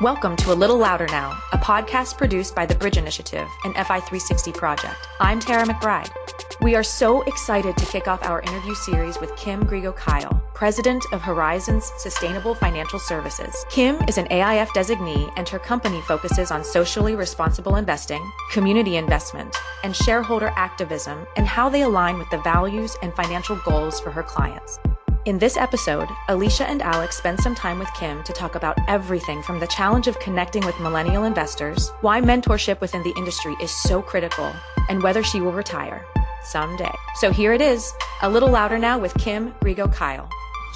Welcome to A Little Louder Now, a podcast produced by the Bridge Initiative and FI360 Project. I'm Tara McBride. We are so excited to kick off our interview series with Kim Griego Kiel, President of Horizons Sustainable Financial Services. Kim is an AIF designee, and her company focuses on socially responsible investing, community investment, and shareholder activism, and how they align with the values and financial goals for her clients. In this episode, Alicia and Alex spend some time with Kim to talk about everything from the challenge of connecting with millennial investors, why mentorship within the industry is so critical, and whether she will retire someday. So here it is, a little louder now with Kim Griego Kiel.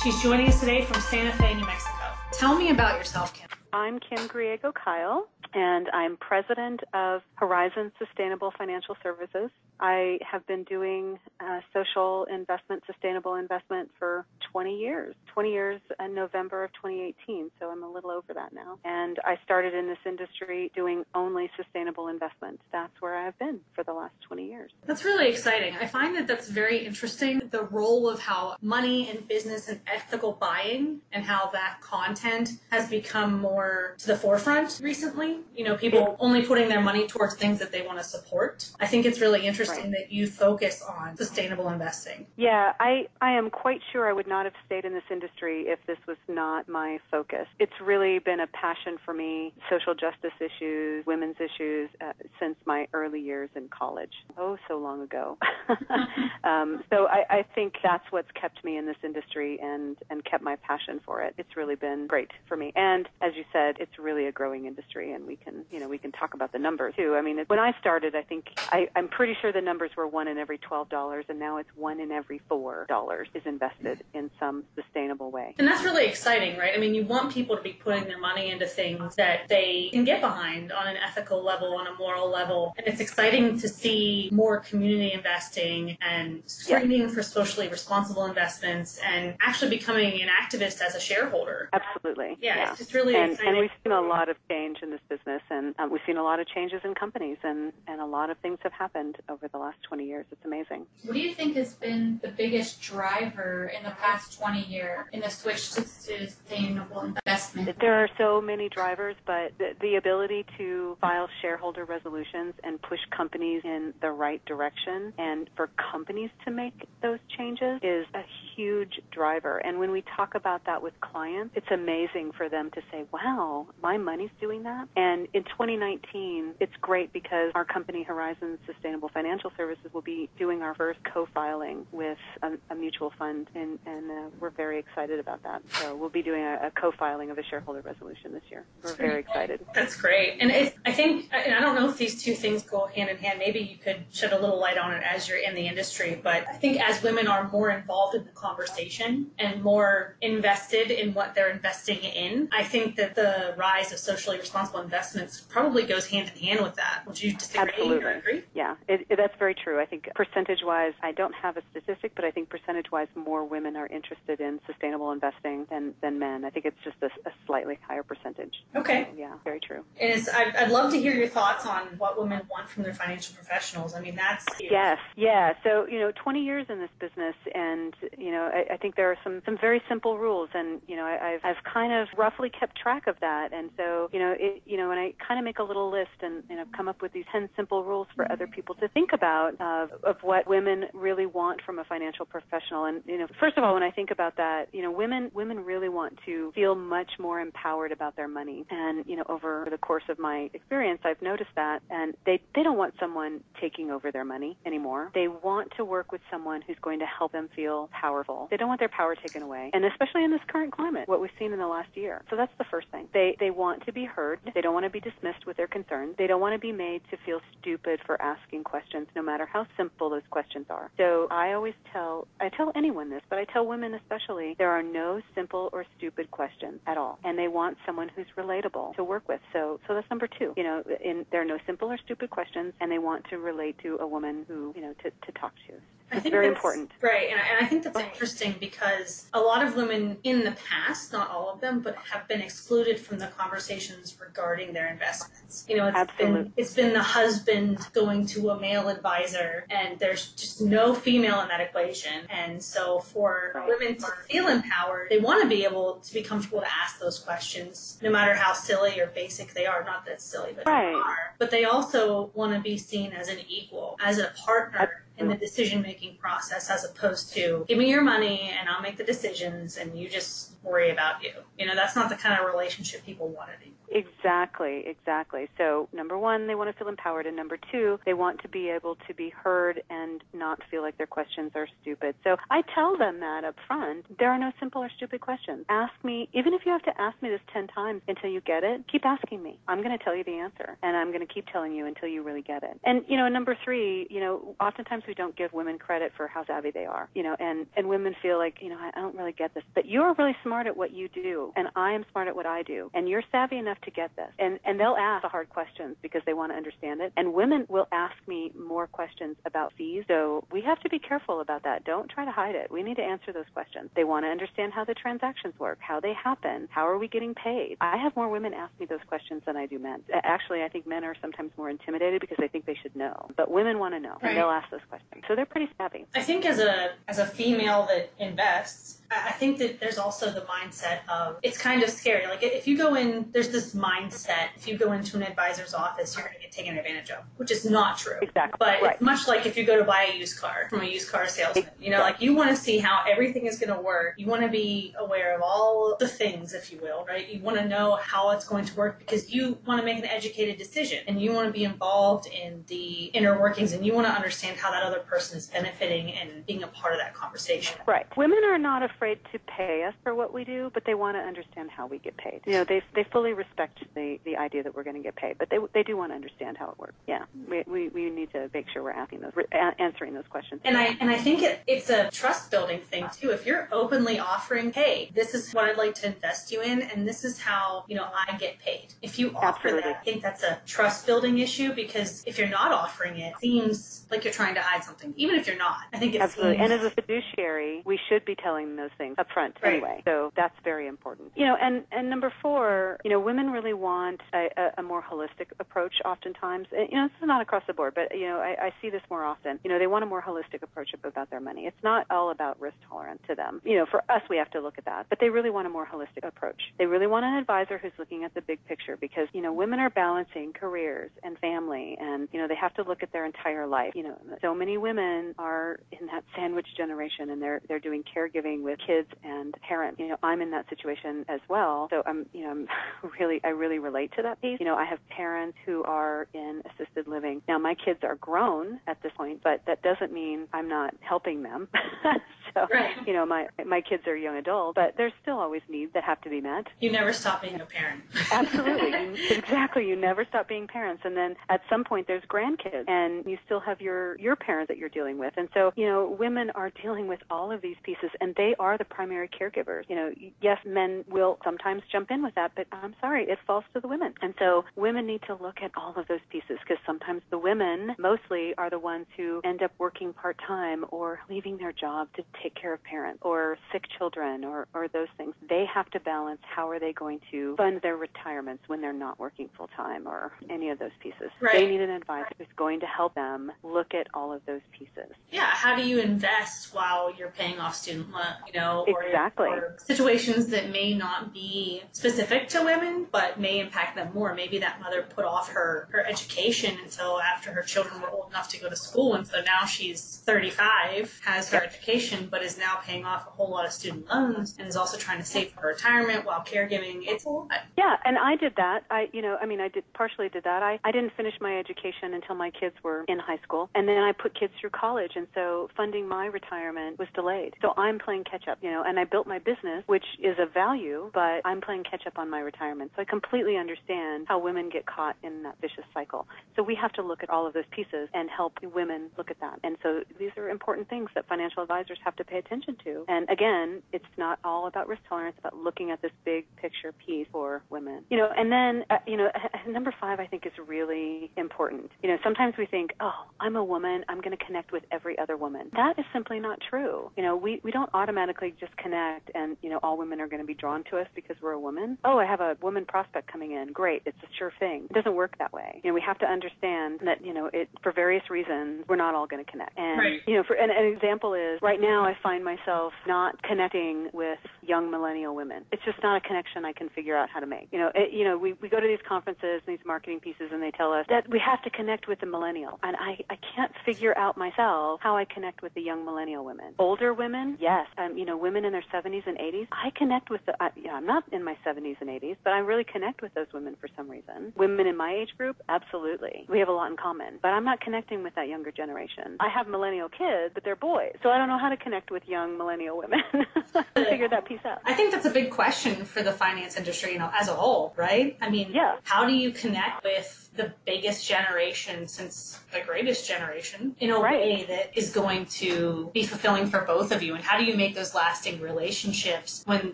She's joining us today from Santa Fe, New Mexico. Tell me about yourself, Kim. I'm Kim Griego Kiel, and I'm president of Horizon Sustainable Financial Services. I have been doing uh, social investment, sustainable investment for 20 years. 20 years in November of 2018, so I'm a little over that now. And I started in this industry doing only sustainable investment. That's where I've been for the last 20 years. That's really exciting. I find that that's very interesting. The role of how money and business and ethical buying and how that content has become more to the forefront recently. You know, people only putting their money towards things that they want to support. I think it's really interesting right. that you focus on sustainable investing. Yeah, I, I am quite sure I would not have stayed in this industry if this was not my focus. It's really been a passion for me, social justice issues, women's issues, uh, since my early years in college. Oh, so long ago. um, so I, I think that's what's kept me in this industry and, and kept my passion for it. It's really been great for me. And as you said, it's really a growing industry and we can, you know, we can talk about the numbers too. I mean, when I started, I think I, I'm pretty sure the numbers were one in every $12 and now it's one in every $4 is invested in some sustainable way. And that's really exciting, right? I mean, you want people to be putting their money into things that they can get behind on an ethical level, on a moral level. And it's exciting to see more community investing and screening yes. for socially responsible investments and actually becoming an activist as a shareholder. Absolutely. Yeah, yeah. it's just really and, exciting. And we've seen a lot of change in this business and um, we've seen a lot of changes in companies and, and a lot of things have happened over the last 20 years. It's amazing. What do you think has been the biggest driver in the past 20 years in the switch to sustainable investment? There are so many drivers, but the, the ability to file shareholder resolutions and push companies in the right direction and for companies to make those changes is a huge driver. And when we talk about that with clients, it's amazing for them to say, wow, my money's doing that. And in 2019, it's great because our company, Horizon Sustainable Financial Services, will be doing our first co-filing with a, a mutual fund, and, and uh, we're very excited about that. So we'll be doing a, a co-filing of a shareholder resolution this year. We're very excited. That's great. And I think, and I don't know if these two things go hand in hand. Maybe you could shed a little light on it as you're in the industry, but I think as women are more involved in the conversation and more invested in what they're investing in, I think that the rise of socially responsible investments probably goes hand in hand with that. Would you disagree Absolutely. or agree? Yeah, it, it, that's very true. I think percentage wise, I don't have a statistic, but I think percentage wise, more women are interested in sustainable investing than, than men. I think it's just a, a slightly higher percentage. Okay. So, yeah, very true. And I'd, I'd love to hear your thoughts on what women want from their financial professionals. I mean, that's. Huge. Yes, yeah. So, you know, 20 years in this business, and, you know, I, I think there are some, some very simple rules, and, you know, I, I've, I've kind of roughly kept track of that. And so, you know, it, you know, when I kind of make a little list and, and I've come up with these 10 simple rules for other mm-hmm. people to think about of, of what women really want from a financial professional. And, you know, first of all, when I think about that, you know, women, women really want to feel much more empowered about their money. And, you know, over the course of my experience, I've noticed that. And they, they don't want someone taking over their money anymore. They want to work with someone who's going to help them feel powerful. They don't want their power taken away. And especially in this current climate, what we've seen in the last year. So that's the first thing. They, they want to be heard. They don't want to be dismissed with their concerns. They don't want to be made to feel stupid for asking questions, no matter how simple those questions are. So I always tell, I tell anyone this, but I tell women especially, there are no simple or stupid questions at all. And they want someone who's relatable to work with. So, so that's number two. You know, in, there are no simple or stupid questions, and they want to relate to a woman who, you know, to, to talk to. It's think very that's- important. Right, and I, and I think that's Right. interesting because a lot of women in the past, not all of them, but have been excluded from the conversations regarding their investments. You know, it's Absolutely. been it's been the husband going to a male advisor, and there's just no female in that equation. And so, for Right. women to feel empowered, they want to be able to be comfortable to ask those questions, no matter how silly or basic they are. Not that silly, but Right. they are. But they also want to be seen as an equal, as a partner in the decision making process as opposed to give me your money and I'll make the decisions and you just worry about you. You know, that's not the kind of relationship people want anymore. Exactly, exactly. So, number one, they want to feel empowered, and number two, they want to be able to be heard and not feel like their questions are stupid. So, I tell them that up front. There are no simple or stupid questions. Ask me, even if you have to ask me this 10 times until you get it, keep asking me. I'm going to tell you the answer, and I'm going to keep telling you until you really get it. And, you know, number three, you know, oftentimes we don't give women credit for how savvy they are, you know, and, and women feel like, you know, I, I don't really get this. But you're really smart at what you do, and I am smart at what I do, and you're savvy enough to get this. And, and they'll ask the hard questions because they want to understand it. And women will ask me more questions about fees. So we have to be careful about that. Don't try to hide it. We need to answer those questions. They want to understand how the transactions work, how they happen, how are we getting paid. I have more women ask me those questions than I do men. Actually, I think men are sometimes more intimidated because they think they should know. But women want to know, Right. and they'll ask those questions. So they're pretty savvy. I think as a as a female that invests, I think that there's also the mindset of it's kind of scary. Like if you go in, there's this mindset. If you go into an advisor's office, you're going to get taken advantage of, which is not true. Exactly. But Right. it's much like if you go to buy a used car from a used car salesman. You know, like you want to see how everything is going to work. You want to be aware of all the things, if you will, right? You want to know how it's going to work because you want to make an educated decision and you want to be involved in the inner workings and you want to understand how that other person is benefiting and being a part of that conversation. Right. Women are not afraid to pay us for what we do, but they want to understand how we get paid. You know, they they fully respect the the idea that we're going to get paid, but they they do want to understand how it works. Yeah. We we, we need to make sure we're asking those a- answering those questions. And I and I think it, it's a trust building thing too. If you're openly offering, hey, this is what I'd like to invest you in, and this is how you know I get paid. If you offer Absolutely. that, I think that's a trust building issue because if you're not offering it, it seems like you're trying to hide something. Even if you're not, I think it Absolutely. seems And as a fiduciary, we should be telling those things up front Right. anyway. So that's very important. You know, and, and number four, you know, women really want a, a, a more holistic approach oftentimes. And, you know, this is not across the board, but, you know, I, I see this more often. You know, they want a more holistic approach about their money. It's not all about risk tolerance to them. You know, for us, we have to look at that. But they really want a more holistic approach. They really want an advisor who's looking at the big picture because, you know, women are balancing careers and family and, you know, they have to look at their entire life. You know, so many women are in that sandwich generation and they're they're doing caregiving with kids and parents. You know, I'm in that situation as well. So I'm, you know, I'm really I really relate to that piece. You know, I have parents who are in assisted living. Now my kids are grown at this point, but that doesn't mean I'm not helping them. so, Right. you know, my my kids are young adults, but there's still always needs that have to be met. you never stop being a parent. Absolutely. You- exactly. You never stop being parents. And then at some point there's grandkids and you still have your, your parents that you're dealing with. And so, you know, women are dealing with all of these pieces and they are the primary caregivers. You know, yes, men will sometimes jump in with that, but I'm sorry, it falls to the women. And so women need to look at all of those pieces because sometimes the women mostly are the ones who end up working part time or leaving their job to take care of parents or sick children or, or those things. They have to balance how are they going to fund their retirements when they're not working full time or any of those pieces. Right. They need an advisor who's going to help them look at all of those pieces. Yeah, how do you invest while you're paying off student loan? You know, or, Exactly. or situations that may not be specific to women, but may impact them more. Maybe that mother put off her her education until after her children were old enough to go to school, and so now she's 35, has her education, but is now paying off a whole lot of student loans, and is also trying to save for retirement while caregiving. It's a lot. Yeah, and I did that. I, you know, I mean, I did partially did that. I, I didn't finish my education until my kids were in high school, and then I put kids through college, and so funding my retirement was delayed. So I'm playing catch up, you know, and I built my business, which is of value, but I'm playing catch up on my retirement. So I completely understand how women get caught in that vicious cycle. So we have to look at all of those pieces and help women look at that. And so these are important things that financial advisors have to pay attention to. And again, it's not all about risk tolerance, but looking at this big picture piece for women. You know, and then, uh, you know, number five, I think is really important. You know, sometimes we think, oh, I'm a woman, I'm going to connect with every other woman. That is simply not true. You know, we, we don't automatically just connect and, you know, all women are going to be drawn to us because we're a woman. Oh, I have a woman prospect coming in. Great. It's a sure thing. It doesn't work that way. You know, we have to understand that, you know, it, for various reasons, we're not all going to connect. And, right. you know, for, and an example is right now I find myself not connecting with young millennial women. It's just not a connection I can figure out how to make. You know, it, you know, we, we go to these conferences and these marketing pieces and they tell us that we have to connect with the millennial. And I, I can't figure out myself how I connect with the young millennial women. Older women, yes. Um, you know, women in their 70s and 80s, I connect with the, I, I'm not in my 70s and 80s, but I really connect with those women for some reason. Women in my age group, absolutely. We have a lot in common. But I'm not connecting with that younger generation. I have millennial kids, but they're boys. So I don't know how to connect with young millennial women. figure that piece out. I think that's a big question for the finance industry, you know, as a whole, right? I mean, Yeah. how do you connect with the biggest generation since the greatest generation in a Right. way that is going to be fulfilling for both of you? And how do you make those lasting relationships when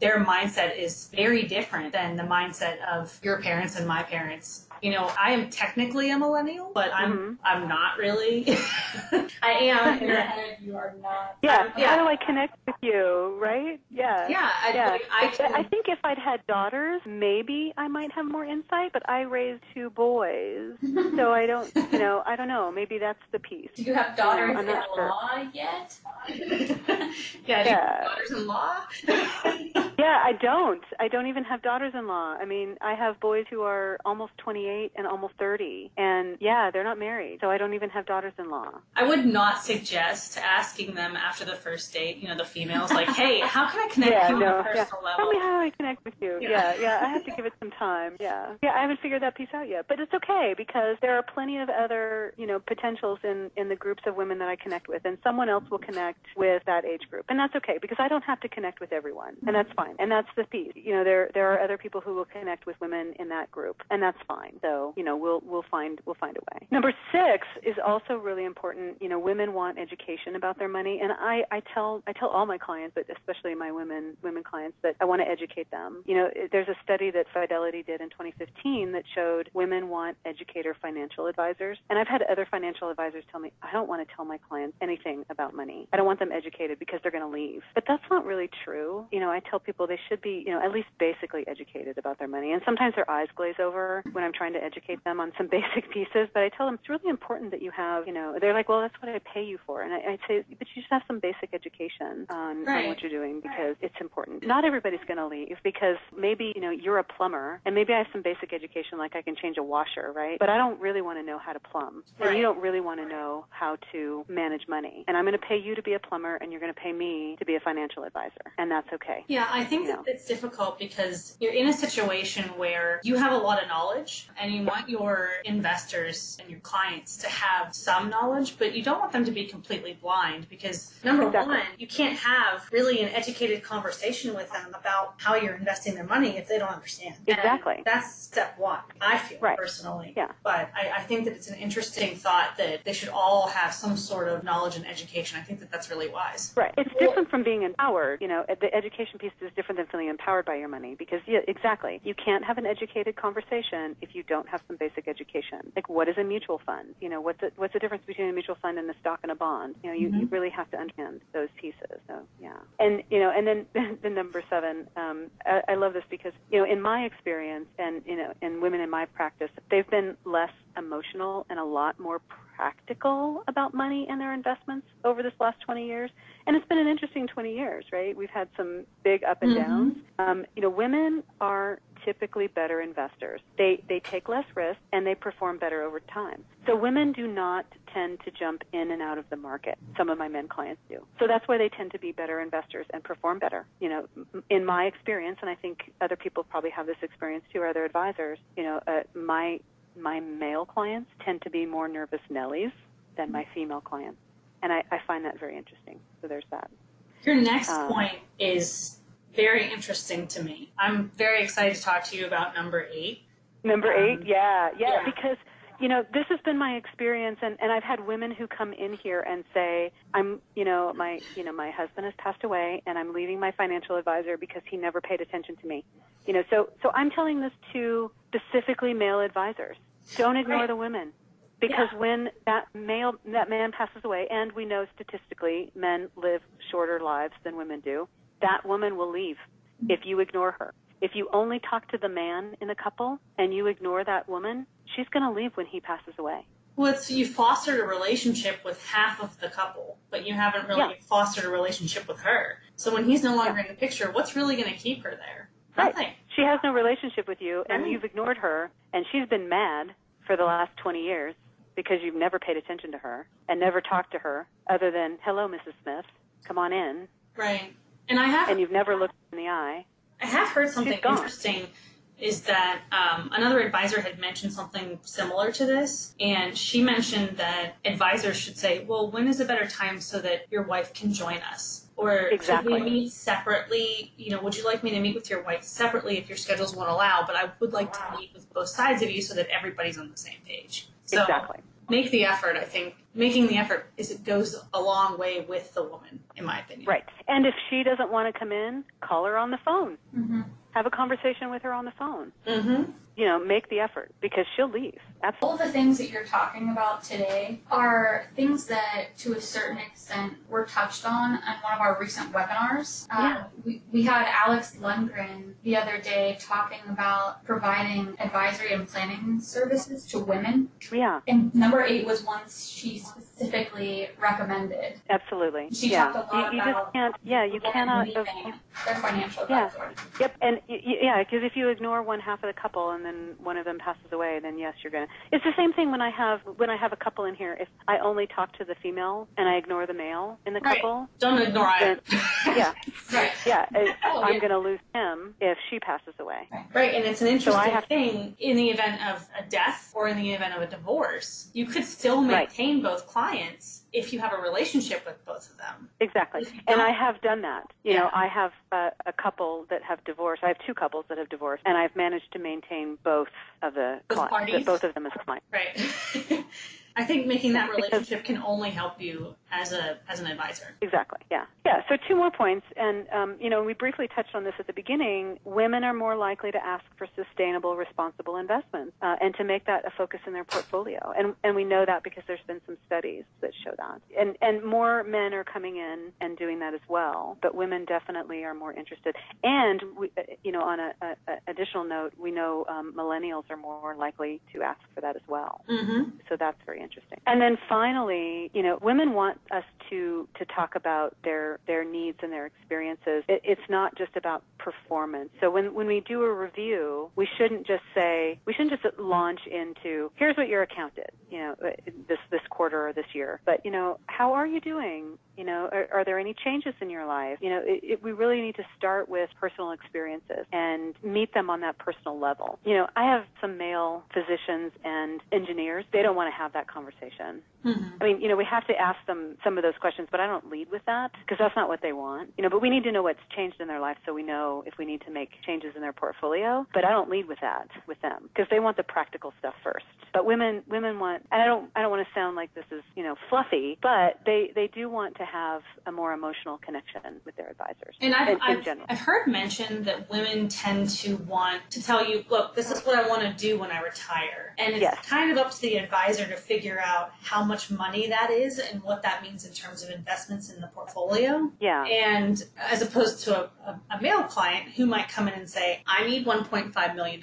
their mindset is very different than the mindset of your parents and my parents? You know, I am technically a millennial, but I'm Mhm. I'm not really. I am. In your head, you are not. Yeah. Yeah. How do I connect with you? Right? Yeah. Yeah, I, Yeah. like, I can. I think if I'd had daughters, maybe I might have more insight, but I raised two boys. so I don't, you know, I don't know. Maybe that's the piece. Do you have daughters I'm in not sure. law yet? yeah, do you have Yeah. Yeah, I don't. I don't even have daughters-in-law. I mean, I have boys who are almost 28 and almost 30. And yeah, they're not married. So I don't even have daughters-in-law. I would not suggest asking them after the first date, you know, the females, like, hey, how can I connect Yeah, you on no. a Yeah. personal Tell me level? how I connect with you. Yeah. Yeah. yeah, I have to give it some time. Yeah. Yeah, I haven't figured that piece out yet. But it's okay because there are plenty of other, you know, potentials in, in the groups of women that I connect with. And someone else will connect with that age group. And that's okay because I don't have to connect with everyone. And that's fine. And that's the piece. You know, there there are other people who will connect with women in that group. And that's fine. So, you know, we'll we'll find we'll find a way. Number six is also really important. You know, women want education about their money. And I, I tell I tell all my clients, but especially my women women clients, that I want to educate them. You know, there's a study that Fidelity did in 2015 that showed women want educator financial advisors. And I've had other financial advisors tell me, I don't want to tell my clients anything about money. I don't want them educated because they're going to leave. But that's not really true. You know, I tell people they should be, you know, at least basically educated about their money. And sometimes their eyes glaze over when I'm trying to educate them on some basic pieces. But I tell them it's really important that you have, you know, they're like, well, that's what I pay you for. And I, I'd say, but you should have some basic education on, Right. on what you're doing because it's important. Not everybody's going to leave because maybe, you know, you're a plumber and maybe I have some basic education like I can change a washer, right? But I don't really want to know how to plumb. And you don't really want to know how to manage money. And I'm going to pay you to be a plumber and you're going to pay me to be a financial advisor. And that's okay. Yeah, I think Yeah. that it's difficult because you're in a situation where you have a lot of knowledge and you want your investors and your clients to have some knowledge, but you don't want them to be completely blind because number Exactly. one, you can't have really an educated conversation with them about how you're investing their money if they don't understand. And Exactly. that's step one, I feel Right. personally. Yeah. But I, I think that it's an interesting thought that they should all have some sort of knowledge and education. I think that that's really wise. Right. It's different from being empowered. You know, the education piece is different than feeling empowered by your money because, yeah, exactly. You can't have an educated conversation if you don't have some basic education. Like, what is a mutual fund? You know, what's the, what's the difference between a mutual fund and a stock and a bond? You know, you, you really have to understand those pieces. So, yeah. And, you know, and then the number seven, um, I, I love this because, you know, in my experience and, you know, in women in my practice, they've been less emotional and a lot more practical about money and their investments over this last 20 years. And it's been an interesting 20 years, right? We've had some big up and Mhm. downs. Um, you know, women are typically better investors. They they take less risk and they perform better over time. So women do not tend to jump in and out of the market. Some of my men clients do. So that's why they tend to be better investors and perform better. You know, in my experience, and I think other people probably have this experience too, or other advisors. You know, uh, my my male clients tend to be more nervous Nellies than my female clients. And I, I find that very interesting. So there's that. Your next Um, point is very interesting to me. I'm very excited to talk to you about number eight. Number eight, Um, yeah, yeah, yeah. because you know this has been my experience, and and I've had women who come in here and say, I'm, you know, my, you know, my husband has passed away, and I'm leaving my financial advisor because he never paid attention to me, you know, so so I'm telling this to specifically male advisors. Don't ignore Right. the women. Because Yeah. when that male, that man passes away, and we know statistically men live shorter lives than women do, that woman will leave if you ignore her. If you only talk to the man in the couple and you ignore that woman, she's going to leave when he passes away. Well, it's you fostered a relationship with half of the couple, but you haven't really Yeah. fostered a relationship with her. So when he's no longer in the picture, what's really going to keep her there? Right. Nothing. She has no relationship with you, and Right. you've ignored her, and she's been mad for the last 20 years because you've never paid attention to her and never talked to her other than, hello, Mrs. Smith, come on in. Right. And I have And you've never looked in the eye. I have heard something interesting is that um, another advisor had mentioned something similar to this, and she mentioned that advisors should say, "Well, when is a better time so that your wife can join us?" Or Exactly. should we meet separately? You know, would you like me to meet with your wife separately if your schedules won't allow? But I would like to meet with both sides of you so that everybody's on the same page. So exactly. make the effort. I think making the effort is it goes a long way with the woman, in my opinion. Right. And if she doesn't want to come in, call her on the phone. Mm-hmm. Have a conversation with her on the phone. Mm-hmm. You know, make the effort because she'll leave. Absolutely. All of the things that you're talking about today are things that, to a certain extent, were touched on in one of our recent webinars. Um, Yeah. we, we had Alex Lundgren the other day talking about providing advisory and planning services to women. Yeah, And number eight was one she specifically recommended. absolutely. She yeah. talked a lot you, you just can't, yeah, you cannot. their financial Yeah. Yep, and yeah, because if you ignore one half of the couple and then one of them passes away, then yes, you're gonna. It's the same thing when I have when I have a couple in here. If I only talk to the female and I ignore the male in the Right. couple, Don't ignore it. yeah, Right. yeah, it- Oh, I'm yeah. gonna lose him if she passes away. Right, and it's an interesting have- thing in the event of a death or in the event of a divorce. You could still Right. maintain both clients if you have a relationship with both of them. Exactly. And I have done that. You know, I have a, a couple that have divorced. I have two couples that have divorced, and I've managed to maintain both of the Both cli- parties? both of them as clients. Right. I think making that Because- relationship can only help you as a as an advisor. Exactly. Yeah. Yeah. So two more points, and um, you know, we briefly touched on this at the beginning. Women are more likely to ask for sustainable, responsible investments, uh, and to make that a focus in their portfolio. And and we know that because there's been some studies that show that. And and more men are coming in and doing that as well, but women definitely are more interested. And we, uh, you know, on a, a, a additional note, we know um, millennials are more likely to ask for that as well. Mm-hmm. So that's very interesting. And then finally, you know, women want us to to talk about their their needs and their experiences. It, it's not just about performance. So when when we do a review, we shouldn't just say we shouldn't just launch into here's what your account did, you know, uh, this this quarter or this year. But you know, how are you doing? You know, are, are there any changes in your life? You know, it, it, we really need to start with personal experiences and meet them on that personal level. You know, I have some male physicians and engineers. They don't want to have that conversation. Mm-hmm. I mean, you know, we have to ask them some of those questions, but I don't lead with that because that's not what they want. You know, but we need to know what's changed in their life so we know if we need to make changes in their portfolio. But I don't lead with that with them because they want the practical stuff first. But women, women want, and I don't, I don't want to sound like this is, you know, fluffy, but they they do want to have a more emotional connection with their advisors. And I've, in, in I've, general. I've heard mentioned that women tend to want to tell you, look, this is what I want to do when I retire. And it's Yes. kind of up to the advisor to figure out how much money that is and what that means in terms of investments in the portfolio. yeah. And as opposed to a, a, a male client who might come in and say, I need $1.5 million,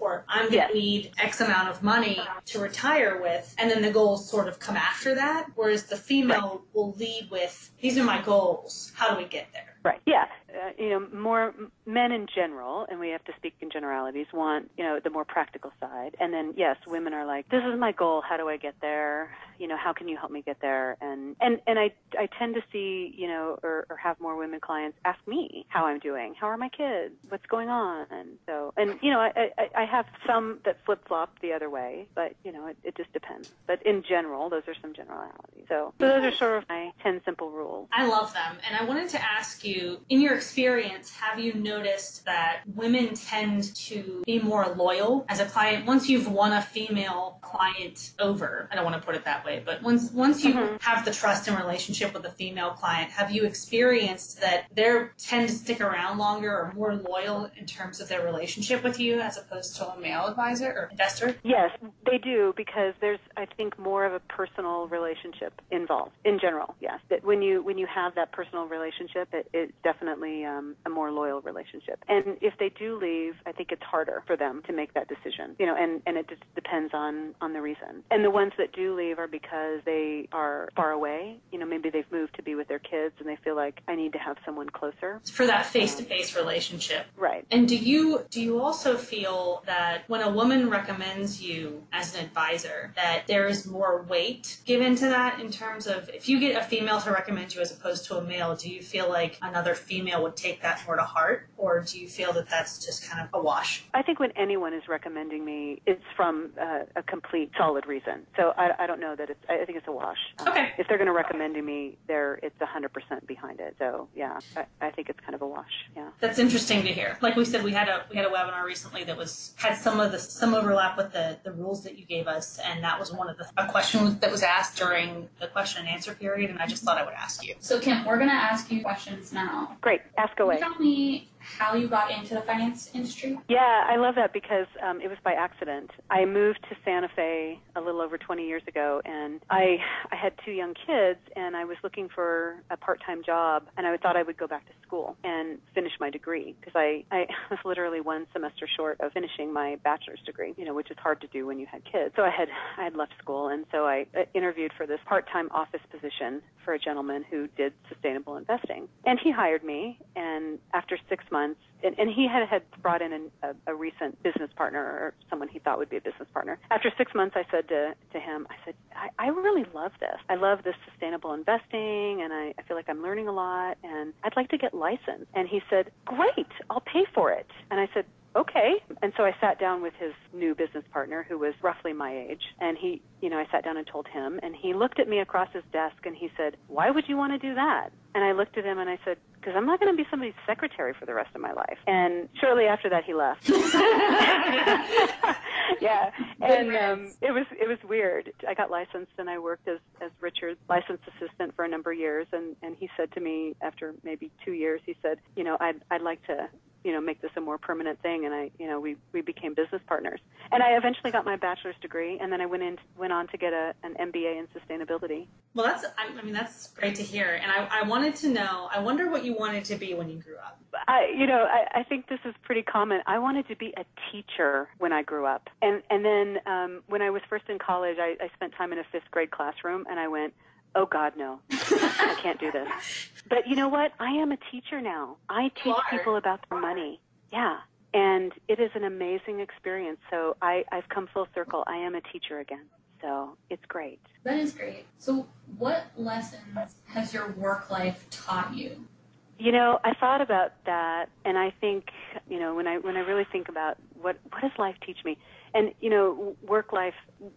or I'm going to Yes. need X amount of money to retire with. And then the goals sort of come after that. Whereas the female will lead with, these are my goals. How do we get there? Right. Yeah. Uh, you know, more men in general, and we have to speak in generalities, want, you know, the more practical side. And then, yes, women are like, this is my goal. How do I get there? You know, how can you help me get there? And, and, and I, I tend to see, you know, or, or have more women clients ask me how I'm doing. How are my kids? What's going on? And so, and, you know, I, I, I have some that flip flop the other way, but, you know, it, it just depends. But in general, those are some generalities. So, so those are sort of my 10 simple rules. I love them. And I wanted to ask you, in your experience, have you noticed that women tend to be more loyal as a client once you've won a female client over? I don't want to put it that way, but once once you Mhm. have the trust and relationship with a female client, have you experienced that they tend to stick around longer or more loyal in terms of their relationship with you as opposed to a male advisor or investor? Yes, they do because there's I think more of a personal relationship involved in general. Yes, that when you when you have that personal relationship, it, it's definitely um, a more loyal relationship. And if they do leave, I think it's harder for them to make that decision. You know, and and it just depends on on the reason. And the ones that do leave are because they are far away. You know, maybe they've moved to be with their kids and they feel like I need to have someone closer. For that face to face relationship. Right. And do you do you also feel that when a woman recommends you as an advisor that there is more weight given to that in terms of if you get a female to recommend you as opposed to a male, do you feel like another female would take that more to heart or do you feel that that's just kind of a wash? I think when anyone is recommending me, it's from uh, a complete solid reason. So I, I don't know that it's. I think it's a wash. Um, Okay. If they're going to recommend to me, there it's 100% behind it. So yeah, I, I think it's kind of a wash. Yeah. That's interesting to hear. Like we said, we had a we had a webinar recently that was had some of the some overlap with the the rules that you gave us, and that was one of the a question that was asked during the question and answer period, and I just thought I would ask you. So, Kim, we're going to ask you questions now. Great. Ask away. tell me how you got into the finance industry? Yeah, I love that because um, it was by accident. I moved to Santa Fe a little over 20 years ago, and I I had two young kids, and I was looking for a part-time job, and I thought I would go back to school and finish my degree because I I was literally one semester short of finishing my bachelor's degree, you know, which is hard to do when you had kids. So I had I had left school, and so I uh, interviewed for this part-time office position for a gentleman who did sustainable investing, and he hired me. And after six months, and, and he had had brought in an, a, a recent business partner or someone he thought would be a business partner. After six months, I said to to him, I said, I, I really love this. I love this sustainable investing, and I, I feel like I'm learning a lot, and I'd like to get licensed. And he said, Great, I'll pay for it. And I said, okay. And so I sat down with his new business partner, who was roughly my age, and he, you know, I sat down and told him, and he looked at me across his desk and he said, Why would you want to do that? And I looked at him and I said, Because I'm not going to be somebody's secretary for the rest of my life. And shortly after that, he left. yeah, and um, it was it was weird. I got licensed and I worked as as Richard's licensed assistant for a number of years. And and he said to me after maybe two years, he said, you know, I'd I'd like to you know make this a more permanent thing. And I you know we we became business partners. And I eventually got my bachelor's degree, and then I went in went on to get a an MBA in sustainability. Well, that's I, I mean that's great to hear, and I, I wanted to know. I wonder what you wanted to be when you grew up. I, you know, I, I think this is pretty common. I wanted to be a teacher when I grew up, and and then um, when I was first in college, I, I spent time in a fifth grade classroom, and I went, "Oh God, no, I can't do this." But you know what? I am a teacher now. I teach people about their money. Yeah, and it is an amazing experience. So I, I've come full circle. I am a teacher again. So it's great. That is great. So, what lessons has your work life taught you? You know, I thought about that, and I think, you know, when I when I really think about what what does life teach me, and you know, work life,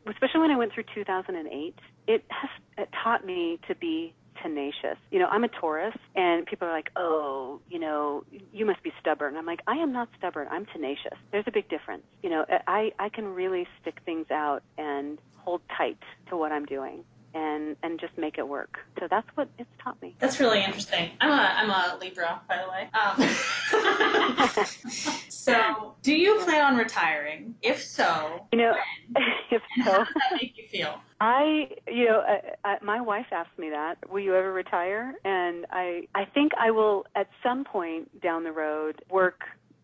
especially when I went through 2008, it has it taught me to be tenacious. You know, I'm a Taurus, and people are like, "Oh, you know, you must be stubborn." I'm like, "I am not stubborn. I'm tenacious." There's a big difference. You know, I I can really stick things out and hold tight to what I'm doing. And, and just make it work. So that's what it's taught me. That's really interesting. I'm a I'm a Libra, by the way. Um, so, do you plan on retiring? If so, You know, if and so, how does that make you feel? I, you know, uh, uh, my wife asked me that. Will you ever retire? And I, I think I will at some point down the road work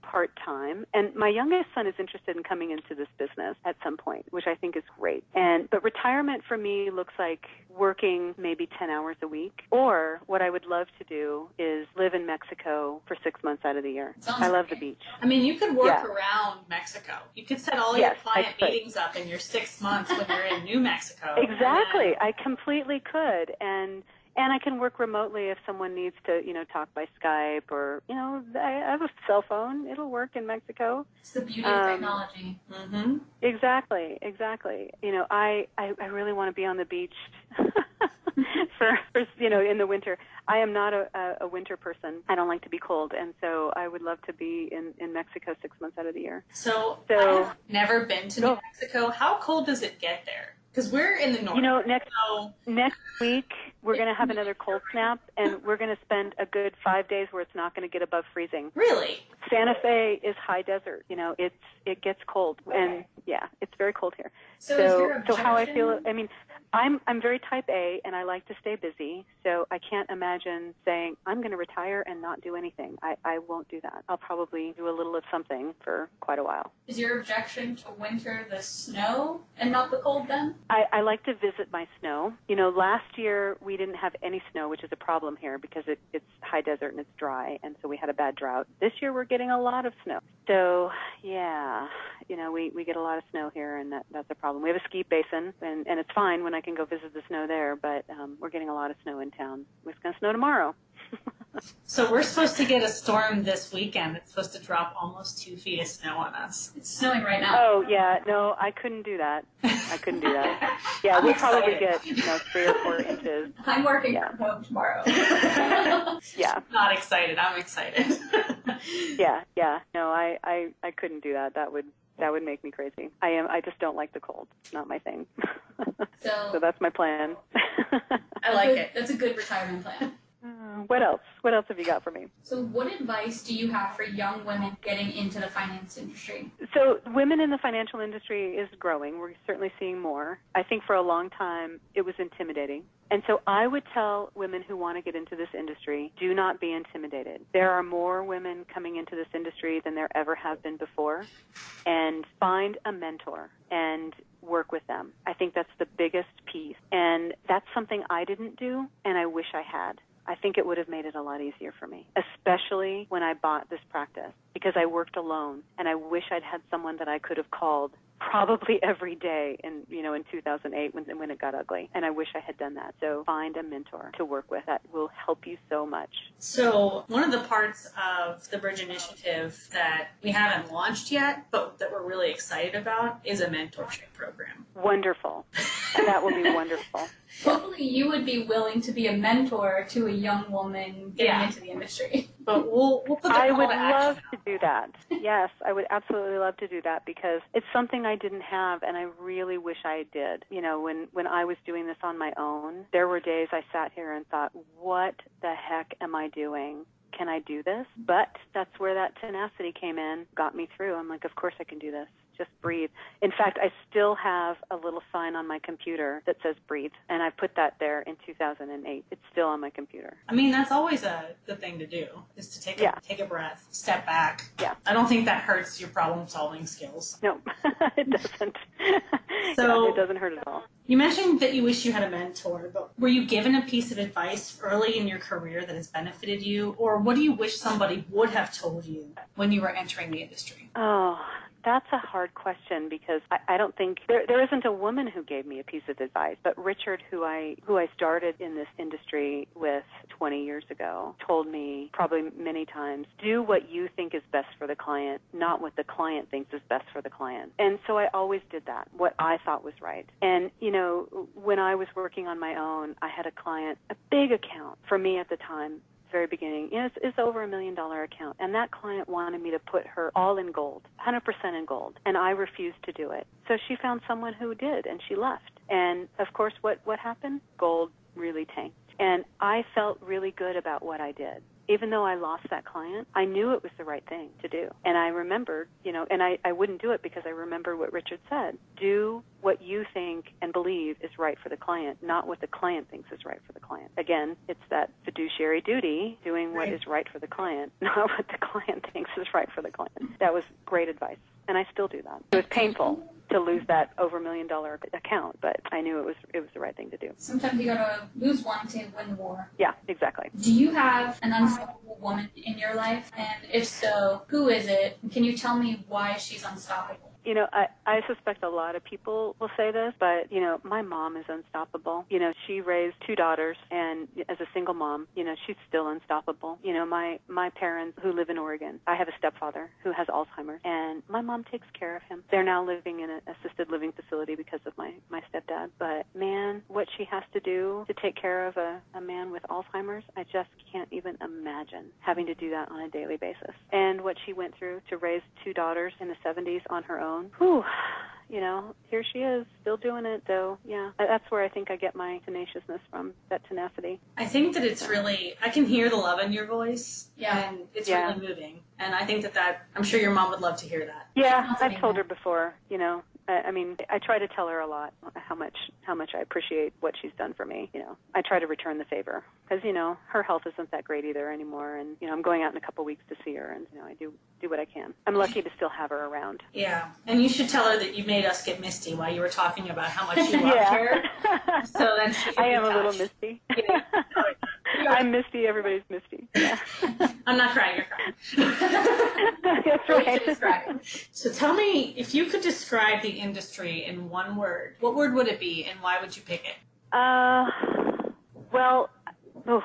part time. And my youngest son is interested in coming into this business at some point, which I think is great. And but retirement for me looks like working maybe 10 hours a week. Or what I would love to do is live in Mexico for six months out of the year. Sounds I love great. the beach. I mean, you could work Yeah. around Mexico. You could set all Yes, your client meetings up in your six months when you're in New Mexico. Exactly. then- I completely could. And and I can work remotely if someone needs to, you know, talk by Skype or, you know, I have a cell phone. It'll work in Mexico. It's the beauty Um, of technology. Mhm. Exactly, exactly. You know, I I, I really want to be on the beach for, for you know in the winter. I am not a, a, a winter person. I don't like to be cold, and so I would love to be in in Mexico six months out of the year. So, So- I've never been to Go. New Mexico. How cold does it get there? Because we're in the north. You know, next so next week we're going to have another cold snap, and we're going to spend a good five days where it's not going to get above freezing. really, Santa Fe is high desert. You know, it's it gets cold, and yeah, it's very cold here. So, is so so how I feel I mean I'm I'm very type A and I like to stay busy so I can't imagine saying I'm going to retire and not do anything. I I won't do that. I'll probably do a little of something for quite a while. Is your objection to winter the snow and not the cold then? I I like to visit my snow. You know last year we didn't have any snow which is a problem here because it it's high desert and it's dry and so we had a bad drought. This year we're getting a lot of snow. So yeah you know we we get a lot of snow here and that that's a problem we have a ski basin and and it's fine when I can go visit the snow there but um we're getting a lot of snow in town it's going to snow tomorrow so we're supposed to get a storm this weekend. It's supposed to drop almost two feet of snow on us. It's snowing right now. oh yeah no I couldn't do that I couldn't do that yeah we'll probably get you know 3 or 4 inches I'm working Yeah. from home tomorrow. yeah Not excited. I'm excited. yeah yeah no I I I couldn't do that that would that would make me crazy I am I just don't like the cold it's not my thing so, so that's my plan I like it. That's a good retirement plan. Uh, what else what else have you got for me So, what advice do you have for young women getting into the finance industry? So, women in the financial industry is growing. We're certainly seeing more. I think for a long time it was intimidating. And so I would tell women who want to get into this industry, do not be intimidated. There are more women coming into this industry than there ever have been before. And find a mentor and work with them. I think that's the biggest piece. And that's something I didn't do, and I wish I had. I think it would have made it a lot easier for me, especially when I bought this practice because I worked alone and I wish I'd had someone that I could have called probably every day in you know in 2008 when when it got ugly and I wish I had done that. So find a mentor to work with that will help you so much. So, one of the parts of the Bridge Initiative that we haven't launched yet, but that we're really excited about, is a mentorship program. Wonderful. And that will be wonderful. Hopefully, you would be willing to be a mentor to a young woman getting Yeah. into the industry. But we'll we'll put the I would to action love to do that. Yes, I would absolutely love to do that because it's something I didn't have and I really wish I did. You know, when when I was doing this on my own, there were days I sat here and thought, "What the heck am I doing?" Can I do this? But that's where that tenacity came in, got me through. I'm like, of course I can do this. Just breathe. In fact, I still have a little sign on my computer that says breathe, and I put that there in 2008. It's still on my computer. I mean, that's always a good thing to do, is to take a, Yeah. take a breath, step back. Yeah. I don't think that hurts your problem solving skills. No, it doesn't. So- Yeah, it doesn't hurt at all. You mentioned that you wish you had a mentor, but were you given a piece of advice early in your career that has benefited you, or what do you wish somebody would have told you when you were entering the industry? Oh, that's a hard question because I, I don't think there there isn't a woman who gave me a piece of advice, but Richard, who I who I started in this industry with 20 years ago, told me probably many times, do what you think is best for the client, not what the client thinks is best for the client. And so I always did that, what I thought was right. And you know, when I was working on my own, I had a client, a big account for me at the time very beginning, you know, it's, it's over a million dollar account. And that client wanted me to put her all in gold, 100% in gold. And I refused to do it. So she found someone who did and she left. And of course, what, what happened? Gold really tanked. And I felt really good about what I did. Even though I lost that client, I knew it was the right thing to do. And I remembered, you know, and I, I wouldn't do it because I remember what Richard said. Do what you think and believe is right for the client, not what the client thinks is right for the client. Again, it's that fiduciary duty, doing what Right. is right for the client, not what the client thinks is right for the client. That was great advice. And I still do that. It was painful to lose that over million dollar account, but I knew it was it was the right thing to do. Sometimes you gotta lose one to win the war. Yeah, exactly. Do you have an unstoppable woman in your life? And if so, who is it? Can you tell me why she's unstoppable? You know, I, I suspect a lot of people will say this, but, you know, my mom is unstoppable. You know, she raised two daughters, and as a single mom, you know, she's still unstoppable. You know, my, my parents who live in Oregon, I have a stepfather who has Alzheimer's, and my mom takes care of him. They're now living in an assisted living facility because of my, my stepdad. But, man, what she has to do to take care of a, a man with Alzheimer's, I just can't even imagine having to do that on a daily basis. And what she went through to raise two daughters in the 70s on her own, whew, you know, here she is, still doing it. though. yeah, that's where I think I get my tenaciousness from, that tenacity. I think that it's really, I can hear the love in your voice. Yeah. And it's Yeah. really moving. And I think that that, I'm sure your mom would love to hear that. Yeah, I've told her before, you know, I, I mean, I try to tell her a lot how much how much I appreciate what she's done for me. You know, I try to return the favor because you know her health isn't that great either anymore, and you know I'm going out in a couple weeks to see her, and you know I do do what I can. I'm lucky to still have her around. Yeah. And you should tell her that you made us get misty while you were talking about how much you loved her. So then she I am a little misty. Yeah. I'm misty. Everybody's misty. Yeah. I'm not crying, you're crying. That's What would you right. So tell me, if you could describe the industry in one word, what word would it be and why would you pick it? Uh, well, oh,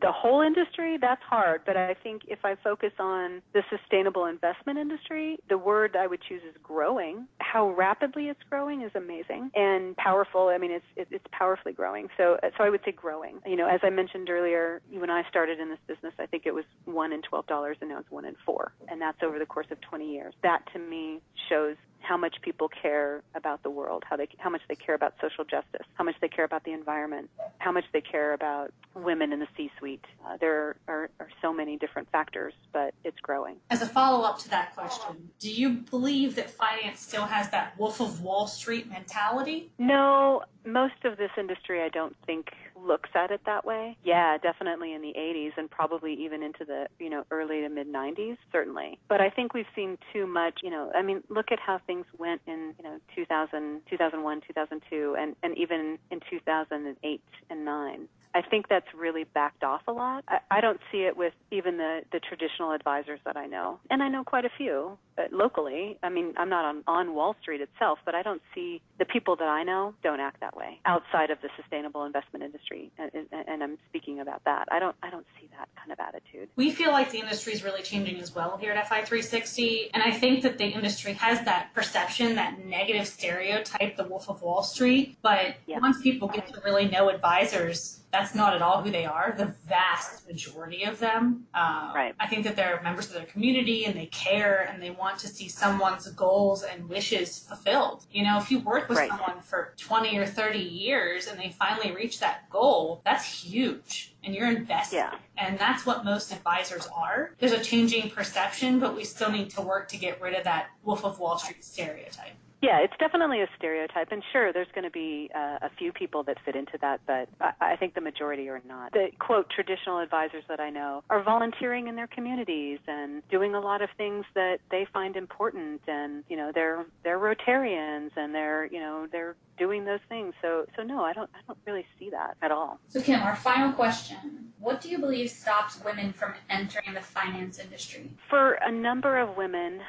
the whole industry, that's hard. But I think if I focus on the sustainable investment industry, the word I would choose is growing. How rapidly it's growing is amazing and powerful. I mean, it's it, it's powerfully growing. So so I would say growing. You know, as I mentioned earlier, when I started in this business, I think it was one in twelve dollars, and now it's one in four, and that's over the course of twenty years. That to me shows how much people care about the world, how they how much they care about social justice, how much they care about the environment, how much they care about women in the C-suite. Uh, there are, are so many different factors, but it's growing. As a follow up to that question, do you believe that finance still has that Wolf of Wall Street mentality? No, most of this industry I don't think looks at it that way. Yeah, definitely in the 80s and probably even into the, you know, early to mid 90s, certainly. But I think we've seen too much, you know, I mean, look at how things went in, you know, 2000, 2001, 2002 and and even in 2008 and 9. I think that's really backed off a lot. I, I don't see it with even the, the traditional advisors that I know. And I know quite a few uh, locally. I mean, I'm not on, on Wall Street itself, but I don't see the people that I know don't act that way outside of the sustainable investment industry. And, and, and I'm speaking about that. I don't, I don't see that kind of attitude. We feel like the industry is really changing as well here at FI360. And I think that the industry has that perception, that negative stereotype, the Wolf of Wall Street. But Yeah. once people get to really know advisors, that's not at all who they are. The vast majority of them. Um, Right. I think that they're members of their community and they care and they want to see someone's goals and wishes fulfilled. You know, if you work with Right. someone for 20 or 30 years and they finally reach that goal, that's huge. And you're investing. Yeah. And that's what most advisors are. There's a changing perception, but we still need to work to get rid of that Wolf of Wall Street stereotype. Yeah, it's definitely a stereotype, and sure, there's going to be uh, a few people that fit into that, but I, I think the majority are not. The quote traditional advisors that I know are volunteering in their communities and doing a lot of things that they find important, and you know they're they're Rotarians and they're you know they're doing those things. So so no, I don't I don't really see that at all. So, Kim, our final question What do you believe stops women from entering the finance industry? For a number of women,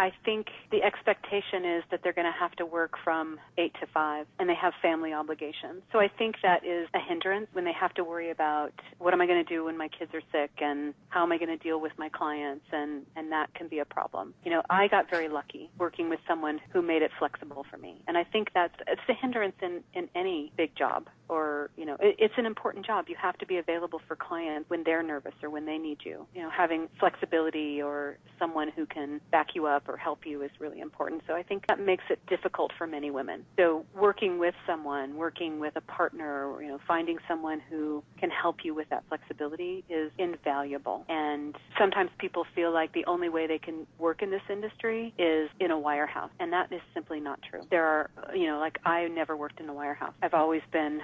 I think the expectation is that they're going to have to work from 8 to 5 and they have family obligations. So I think that is a hindrance when they have to worry about what am I going to do when my kids are sick and how am I going to deal with my clients and and that can be a problem. You know, I got very lucky working with someone who made it flexible for me. And I think that's it's a hindrance in in any big job or you know it, it's an important job you have to be available for clients when they're nervous or when they need you you know having flexibility or someone who can back you up or help you is really important. So i think that makes it difficult for many women. So working with someone working with a partner you know finding someone who can help you with that flexibility is invaluable. And sometimes people feel like the only way they can work in this industry is in a wirehouse and that is simply not true. There are you know like i never worked in a wirehouse. I've always been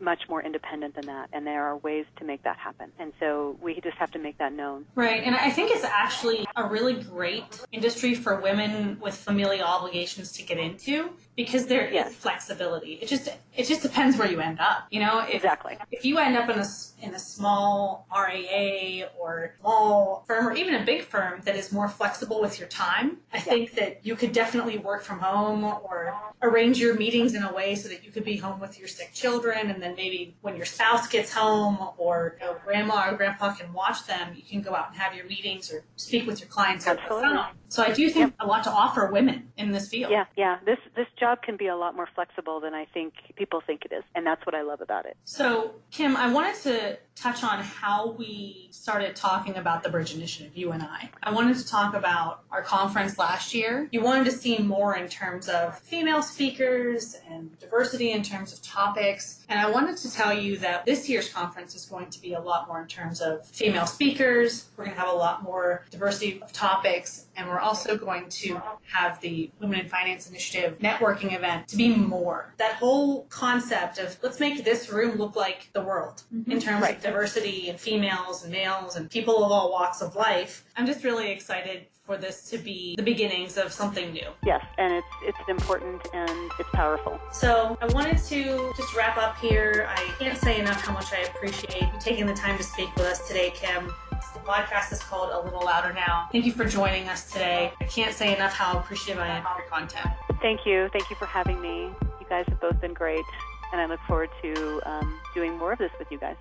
much more independent than that, and there are ways to make that happen. And so we just have to make that known. Right, and I think it's actually a really great industry for women with familial obligations to get into because there Yes. is flexibility. It just it just depends where you end up. You know, if, Exactly. If you end up in a in a small RAA or small firm or even a big firm that is more flexible with your time, I think that you could definitely work from home or arrange your meetings in a way so that you could be home with your sick children and then maybe when your spouse gets home or you know, grandma or grandpa can watch them, you can go out and have your meetings or speak with your clients over the phone. So I do think a lot to offer women in this field. Yeah, yeah. This this job can be a lot more flexible than I think people think it is, and that's what I love about it. So, Kim, I wanted to touch on how we started talking about the Bridge Initiative, you and I. I wanted to talk about our conference last year. You wanted to see more in terms of female speakers and diversity in terms of topics. And I wanted to tell you that this year's conference is going to be a lot more in terms of female speakers. We're going to have a lot more diversity of topics. And we're also going to have the Women in Finance Initiative networking event to be more. That whole concept of let's make this room look like the world mm-hmm. in terms Right. of diversity and females and males and people of all walks of life. I'm just really excited for this to be the beginnings of something new. Yes, and it's it's important and it's powerful. So I wanted to just wrap up here. I can't say enough how much I appreciate you taking the time to speak with us today, Kim. The podcast is called A Little Louder Now. Thank you for joining us today. I can't say enough how appreciative I am of your content. Thank you, thank you for having me. You guys have both been great, and I look forward to um, doing more of this with you guys.